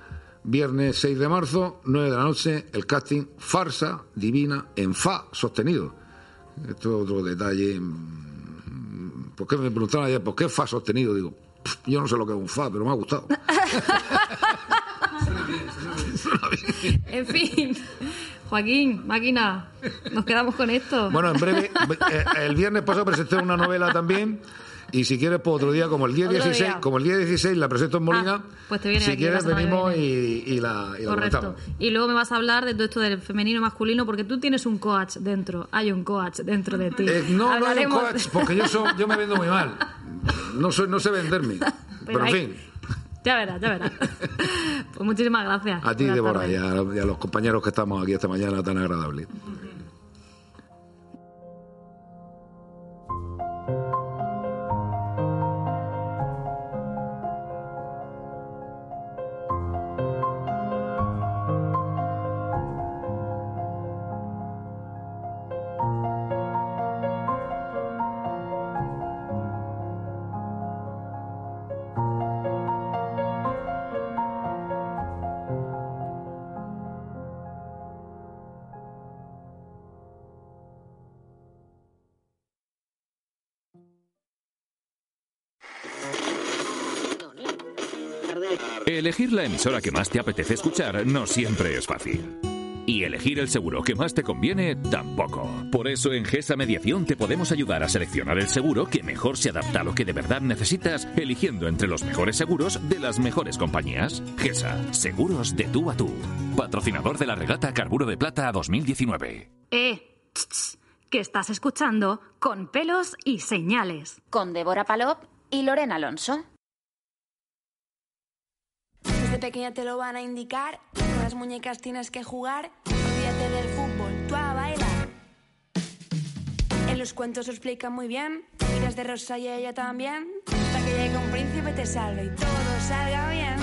viernes 6 de marzo, 9 de la noche, el casting Farsa Divina en Fa sostenido. Esto es otro detalle ¿Por qué me preguntaron ayer por qué fa sostenido? Digo, yo no sé lo que es un fa, pero me ha gustado. en fin. Joaquín, máquina, nos quedamos con esto. Bueno, en breve, eh, el viernes pasado presenté una novela también y si quieres, pues otro día, como el día 16, como el día 16 la presento en Molina, ah, pues te viene si quieres venimos y, la, y Correcto. Y luego me vas a hablar de todo esto del femenino masculino, porque tú tienes un coach dentro, hay un coach dentro de ti. Eh, no, no hay un coach, porque yo, yo me vendo muy mal. No, soy, no sé venderme. Pero, en fin. Ya verás, ya verás. Pues muchísimas gracias. A ti, Débora, y a, y a los compañeros que estamos aquí esta mañana tan agradable. Elegir la emisora que más te apetece escuchar no siempre es fácil. Y elegir el seguro que más te conviene tampoco. Por eso en GESA Mediación te podemos ayudar a seleccionar el seguro que mejor se adapta a lo que de verdad necesitas, eligiendo entre los mejores seguros de las mejores compañías. GESA, seguros de tú a tú. Patrocinador de la regata Carburo de Plata 2019. Eh, que estás escuchando con pelos y señales. Con Débora Palop y Lorena Alonso pequeña te lo van a indicar. Con las muñecas tienes que jugar. Olvídate del fútbol, tú a bailar. En los cuentos lo explican muy bien. Miras de rosa y ella también. Hasta que llegue un príncipe te salve y todo salga bien.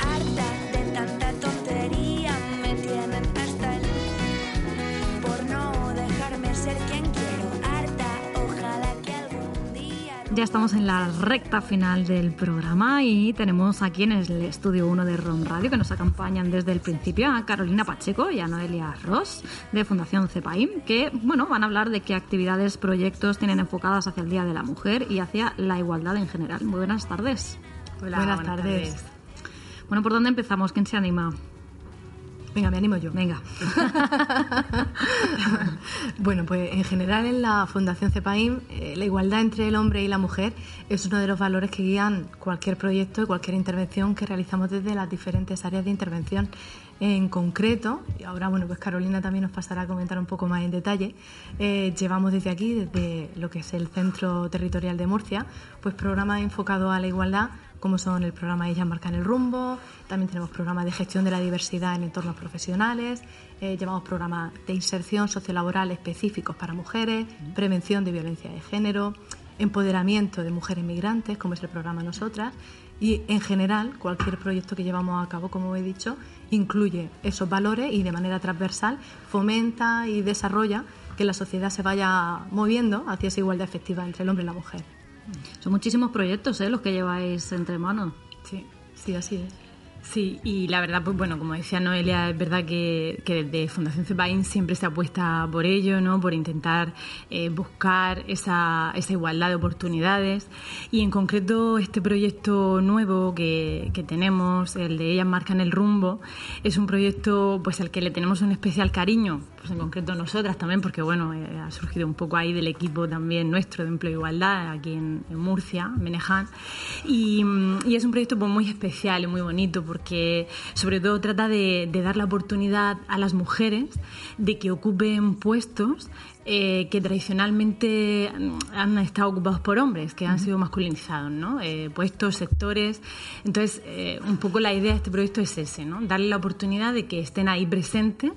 Harta de tanta tontería me tienen hasta el. Por no dejarme ser quien Ya estamos en la recta final del programa y tenemos aquí en el estudio 1 de ROM Radio que nos acompañan desde el principio a Carolina Pacheco y a Noelia Ross de Fundación CEPAIM que bueno, van a hablar de qué actividades, proyectos tienen enfocadas hacia el Día de la Mujer y hacia la igualdad en general. Muy buenas tardes. buenas, tardes. Bueno, ¿por dónde empezamos? ¿Quién se anima? Venga, me animo yo. Venga. bueno, pues en general en la Fundación CEPAIM eh, la igualdad entre el hombre y la mujer es uno de los valores que guían cualquier proyecto y cualquier intervención que realizamos desde las diferentes áreas de intervención. En concreto, y ahora bueno, pues Carolina también nos pasará a comentar un poco más en detalle, eh, llevamos desde aquí, desde lo que es el Centro Territorial de Murcia, pues programas enfocados a la igualdad como son el programa Ellas Marcan el Rumbo, también tenemos programas de gestión de la diversidad en entornos profesionales, eh, llevamos programas de inserción sociolaboral específicos para mujeres, prevención de violencia de género, empoderamiento de mujeres migrantes, como es el programa Nosotras, y en general cualquier proyecto que llevamos a cabo, como he dicho, incluye esos valores y de manera transversal fomenta y desarrolla que la sociedad se vaya moviendo hacia esa igualdad efectiva entre el hombre y la mujer. Son muchísimos proyectos ¿eh? los que lleváis entre manos. Sí, sí, así es. Sí, y la verdad, pues bueno, como decía Noelia, es verdad que, que desde Fundación CEPAIN siempre se apuesta por ello, ¿no? Por intentar eh, buscar esa, esa, igualdad de oportunidades. Y en concreto, este proyecto nuevo que, que, tenemos, el de Ellas Marcan el Rumbo, es un proyecto pues al que le tenemos un especial cariño, pues en concreto nosotras también, porque bueno, eh, ha surgido un poco ahí del equipo también nuestro de Empleo e Igualdad, aquí en, en Murcia, Meneján. Y, es un proyecto pues, muy especial y muy bonito, porque sobre todo trata de, dar la oportunidad a las mujeres de que ocupen puestos eh, que tradicionalmente han estado ocupados por hombres, que han sido masculinizados, ¿no? Eh, puestos, sectores. Entonces, eh, un poco la idea de este proyecto es ese, ¿no? Darle la oportunidad de que estén ahí presentes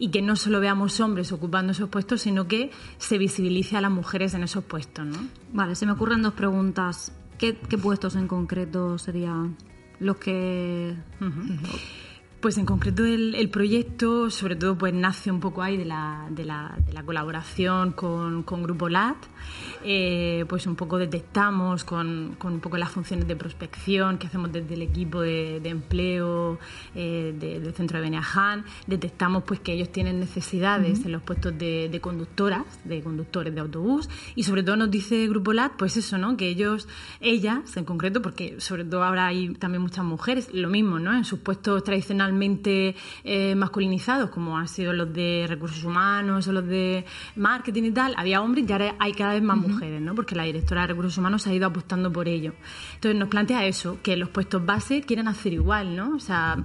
y que no solo veamos hombres ocupando esos puestos, sino que se visibilice a las mujeres en esos puestos, ¿no? Vale, se me ocurren dos preguntas. ¿Qué, qué puestos en concreto serían los que... Uh -huh. Pues en concreto el, el, proyecto, sobre todo, pues nace un poco ahí de la, de la, de la colaboración con, con, Grupo LAT. Eh, pues un poco detectamos con, con, un poco las funciones de prospección que hacemos desde el equipo de, de empleo eh, de, del centro de Beniaján. Detectamos pues que ellos tienen necesidades uh -huh. en los puestos de, de, conductoras, de conductores de autobús. Y sobre todo nos dice Grupo LAT, pues eso, ¿no? Que ellos, ellas en concreto, porque sobre todo ahora hay también muchas mujeres, lo mismo, ¿no? En sus puestos tradicionales eh, masculinizados, como han sido los de recursos humanos o los de marketing y tal, había hombres y ahora hay cada vez más uh -huh. mujeres, ¿no? Porque la directora de recursos humanos ha ido apostando por ello. Entonces nos plantea eso, que los puestos base quieren hacer igual, ¿no? O sea,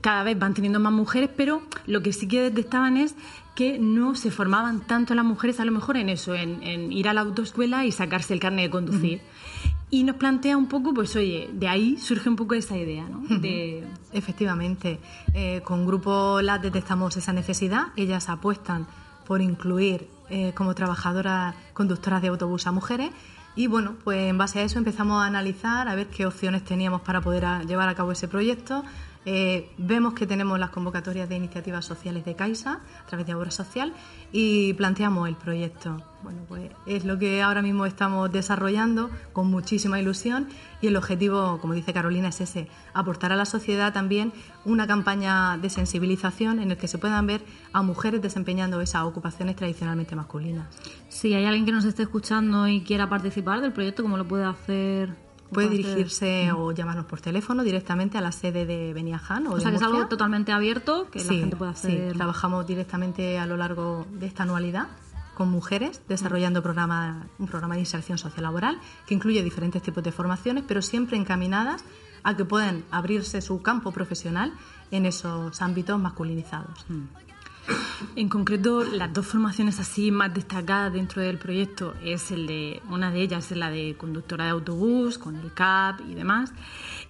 cada vez van teniendo más mujeres, pero lo que sí que detectaban es que no se formaban tanto las mujeres a lo mejor en eso, en, en ir a la autoescuela y sacarse el carnet de conducir. Uh -huh. Y nos plantea un poco, pues oye, de ahí surge un poco esa idea, ¿no? De... Efectivamente, eh, con Grupo LAT detectamos esa necesidad, ellas apuestan por incluir eh, como trabajadoras conductoras de autobús a mujeres y bueno, pues en base a eso empezamos a analizar a ver qué opciones teníamos para poder llevar a cabo ese proyecto. Eh, vemos que tenemos las convocatorias de iniciativas sociales de Caixa a través de Obra Social y planteamos el proyecto. Bueno, pues es lo que ahora mismo estamos desarrollando con muchísima ilusión y el objetivo, como dice Carolina, es ese, aportar a la sociedad también una campaña de sensibilización en el que se puedan ver a mujeres desempeñando esas ocupaciones tradicionalmente masculinas. Si hay alguien que nos esté escuchando y quiera participar del proyecto, ¿cómo lo puede hacer? Puede dirigirse o llamarnos por teléfono directamente a la sede de Beniaján. O, o sea, que es algo totalmente abierto que sí, la gente puede hacer. Sí, trabajamos directamente a lo largo de esta anualidad con mujeres, desarrollando programa, un programa de inserción sociolaboral que incluye diferentes tipos de formaciones, pero siempre encaminadas a que puedan abrirse su campo profesional en esos ámbitos masculinizados. Mm. En concreto, las dos formaciones así más destacadas dentro del proyecto es el de una de ellas es la de conductora de autobús con el CAP y demás.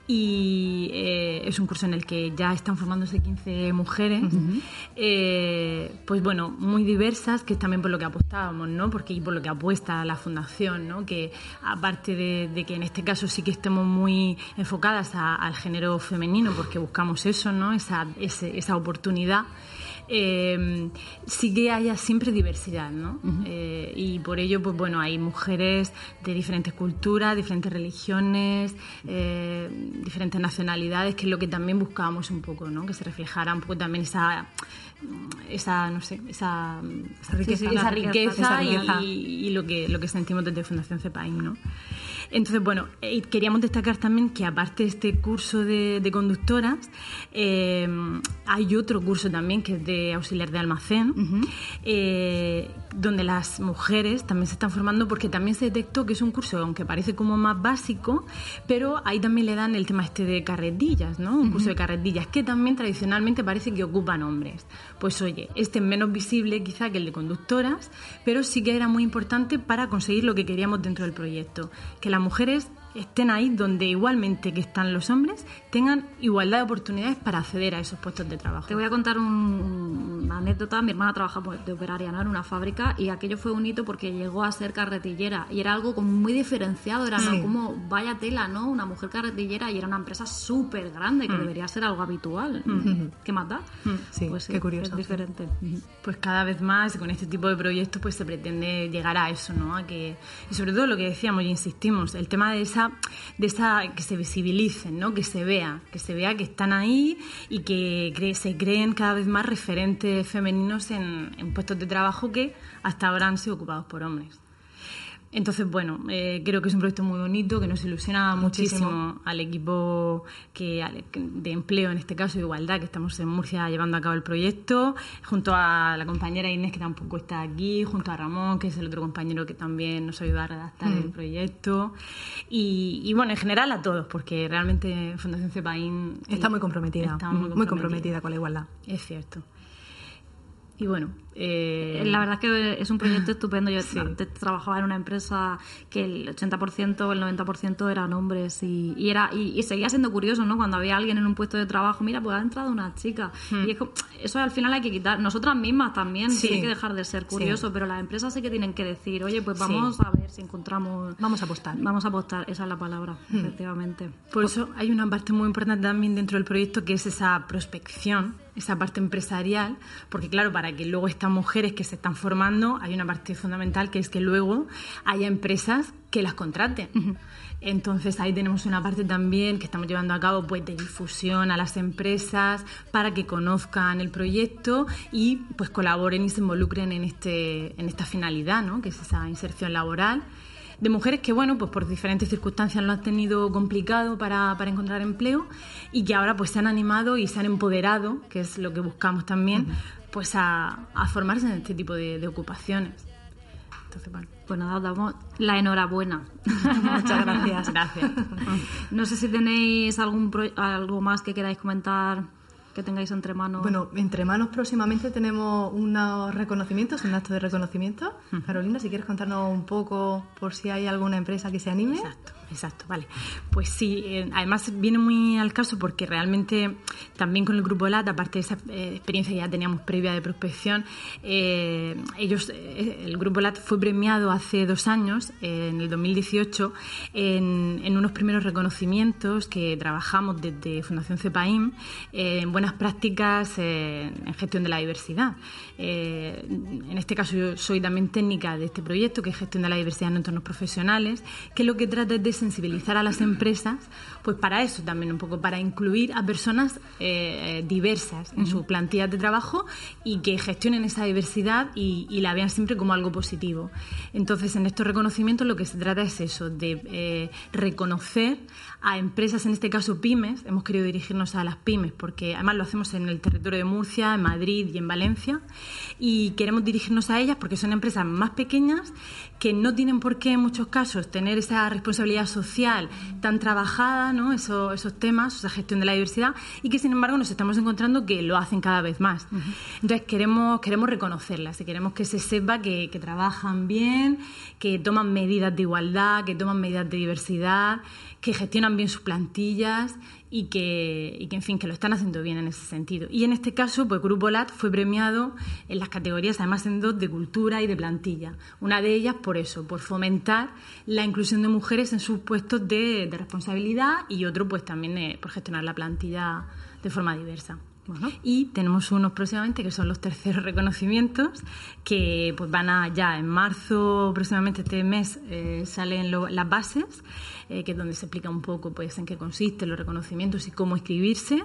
Y eh, es un curso en el que ya están formándose 15 mujeres, uh -huh. eh, pues bueno, muy diversas, que es también por lo que apostábamos, ¿no? Porque y por lo que apuesta la fundación, ¿no? Que aparte de, de que en este caso sí que estemos muy enfocadas a, al género femenino, porque buscamos eso, ¿no? Esa, ese, esa oportunidad eh, sí que haya siempre diversidad, ¿no? Uh -huh. eh, y por ello, pues bueno, hay mujeres de diferentes culturas, diferentes religiones, eh, diferentes nacionalidades, que es lo que también buscábamos un poco, ¿no? Que se reflejara un poco también esa esa no sé esa, esa riqueza, sí, esa, riqueza, esa riqueza, y, y, lo que lo que sentimos desde Fundación CEPAIN no entonces bueno eh, queríamos destacar también que aparte de este curso de, de conductoras eh, hay otro curso también que es de auxiliar de almacén uh -huh. eh, donde las mujeres también se están formando porque también se detectó que es un curso aunque parece como más básico pero ahí también le dan el tema este de carretillas no un uh -huh. curso de carretillas que también tradicionalmente parece que ocupan hombres pues oye, este es menos visible quizá que el de conductoras, pero sí que era muy importante para conseguir lo que queríamos dentro del proyecto, que las mujeres estén ahí donde igualmente que están los hombres tengan igualdad de oportunidades para acceder a esos puestos de trabajo. Te voy a contar un- una anécdota. Mi hermana trabaja pues, de operaria ¿no? en una fábrica y aquello fue un hito porque llegó a ser carretillera y era algo como muy diferenciado. Era ¿no? Sí. como vaya tela, ¿no? Una mujer carretillera y era una empresa súper grande que Mm. debería ser algo habitual. Mm. ¿Qué más da? Sí, Pues sí, qué curioso. Es diferente. Pues cada vez más con este tipo de proyectos pues se pretende llegar a eso, ¿no? A que y sobre todo lo que decíamos y insistimos, el tema de esa de esa que se visibilicen, ¿no? Que se vea, que se vea que están ahí y que se creen cada vez más referentes femeninos en, en puestos de trabajo que hasta ahora han sido ocupados por hombres. Entonces, bueno, eh, creo que es un proyecto muy bonito, que nos ilusiona muchísimo, Muchísimo. al equipo que, al- de empleo, en este caso, Igualdad, que estamos en Murcia llevando a cabo el proyecto, junto a la compañera Inés, que tampoco está aquí, junto a Ramón, que es el otro compañero que también nos ayuda a redactar Mm. el proyecto. Y, y, bueno, en general a todos, porque realmente Fundación Cepaín Está muy comprometida, está muy comprometida con la igualdad. Es cierto. Y bueno, eh, La verdad es que es un proyecto estupendo. Yo antes trabajaba en una empresa que el 80% o el 90% eran hombres y, y era y, y seguía siendo curioso, ¿no? Cuando había alguien en un puesto de trabajo, mira, pues ha entrado una chica. Hmm. Y es como- eso al final hay que quitar. Nosotras mismas también Sí. tiene que dejar de ser curioso, Sí. pero las empresas sí que tienen que decir, oye, pues Sí. vamos a ver si encontramos... Vamos a apostar. Vamos a apostar, esa es la palabra, Hmm. efectivamente. Por eso hay una parte muy importante también dentro del proyecto que es esa prospección, esa parte empresarial, porque claro, para que luego mujeres que se están formando, hay una parte fundamental que es que luego haya empresas que las contraten. Entonces ahí tenemos una parte también que estamos llevando a cabo pues de difusión a las empresas para que conozcan el proyecto y pues colaboren y se involucren en este en esta finalidad, ¿no? Que es esa inserción laboral de mujeres que, bueno, pues por diferentes circunstancias lo han tenido complicado para, para encontrar empleo y que ahora pues se han animado y se han empoderado, que es lo que buscamos también, pues a, a formarse en este tipo de, de ocupaciones. Entonces, bueno. Pues nada, damos la enhorabuena. Muchas gracias. Gracias. No sé si tenéis algún pro- algo más que queráis comentar que tengáis entre manos. Bueno, entre manos próximamente tenemos unos reconocimientos, un acto de reconocimiento. Carolina, si quieres contarnos un poco por si hay alguna empresa que se anime. Exacto, exacto, vale. Pues sí, eh, además viene muy al caso porque realmente también con el Grupo LAT, aparte de esa eh, experiencia que ya teníamos previa de prospección, eh, ellos, el Grupo LAT fue premiado hace dos años, en el 2018, en, unos primeros reconocimientos que trabajamos desde Fundación CEPAIM en buenas prácticas en gestión de la diversidad. En este caso yo soy también técnica de este proyecto, que es gestión de la diversidad en entornos profesionales, que lo que trata es de sensibilizar a las empresas, pues para eso también un poco, para incluir a personas eh, diversas en sus plantillas de trabajo y que gestionen esa diversidad y, y la vean siempre como algo positivo. Entonces, en estos reconocimientos lo que se trata es eso, de eh, reconocer a empresas, en este caso pymes, hemos querido dirigirnos a las pymes, porque además lo hacemos en el territorio de Murcia, en Madrid y en Valencia, y queremos dirigirnos a ellas porque son empresas más pequeñas que no tienen por qué en muchos casos tener esa responsabilidad social tan trabajada, ¿no? Eso- esos temas, esa gestión de la diversidad, y que sin embargo nos estamos encontrando que lo hacen cada vez más. Entonces queremos, queremos reconocerlas y queremos que se sepa que, que trabajan bien, que toman medidas de igualdad, que toman medidas de diversidad, que gestionan bien sus plantillas y que, que, en fin, que lo están haciendo bien en ese sentido. Y en este caso, pues Grupo LAT fue premiado en las categorías, además en dos, de cultura y de plantilla. Una de ellas por eso, por fomentar la inclusión de mujeres en sus puestos de, de responsabilidad y otro, pues también eh, por gestionar la plantilla de forma diversa. Y tenemos unos próximamente que son los terceros reconocimientos que pues van a ya en marzo próximamente este mes eh, salen las bases eh, que es donde se explica un poco pues en qué consisten los reconocimientos y cómo inscribirse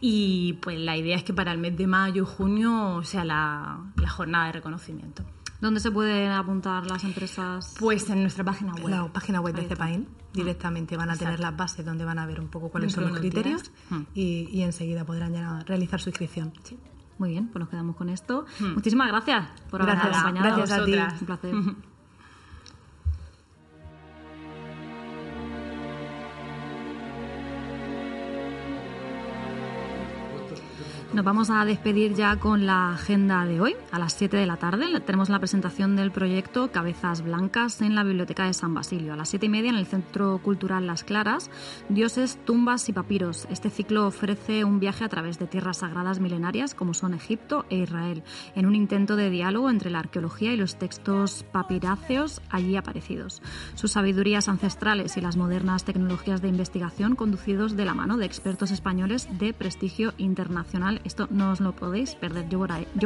y pues la idea es que para el mes de mayo junio sea la jornada de reconocimiento. ¿Dónde se pueden apuntar las empresas? Pues en nuestra página web. La página web de. CEPAIN directamente van a tener las bases donde van a ver un poco cuáles son los criterios días. Mm. y, y enseguida podrán ya realizar su inscripción. Muy bien, pues nos quedamos con esto. Hmm. Muchísimas gracias por habernos Gracias, acompañado. gracias a ti. Un placer. Nos vamos a despedir ya con la agenda de hoy. A las 7 de la tarde tenemos la presentación del proyecto Cabezas Blancas en la Biblioteca de San Basilio. A las 7 y media en el Centro Cultural Las Claras, Dioses, Tumbas y Papiros. Este ciclo ofrece un viaje a través de tierras sagradas milenarias como son Egipto e Israel, en un intento de diálogo entre la arqueología y los textos papiráceos allí aparecidos. Sus sabidurías ancestrales y las modernas tecnologías de investigación conducidos de la mano de expertos españoles de prestigio internacional esto no os lo podéis perder, yo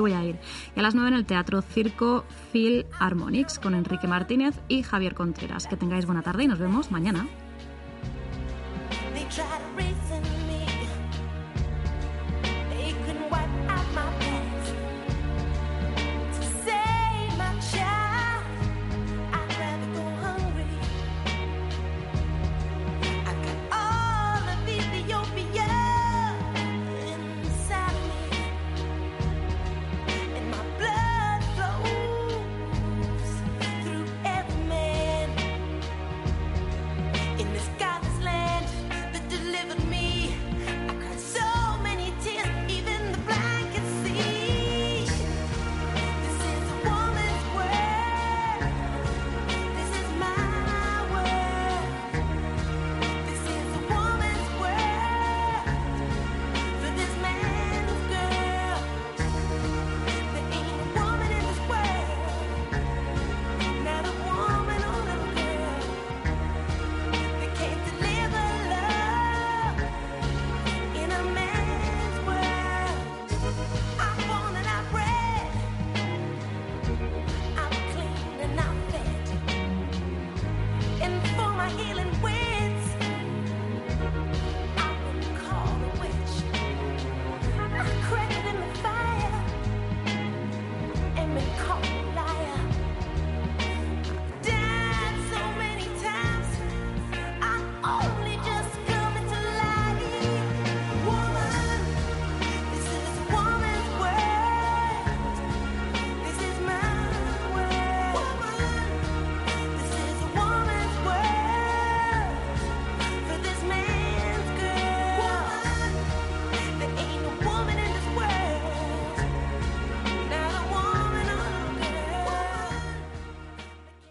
voy a ir. Y a las 9 en el Teatro Circo Phil Harmonics con Enrique Martínez y Javier Contreras. Que tengáis buena tarde y nos vemos mañana.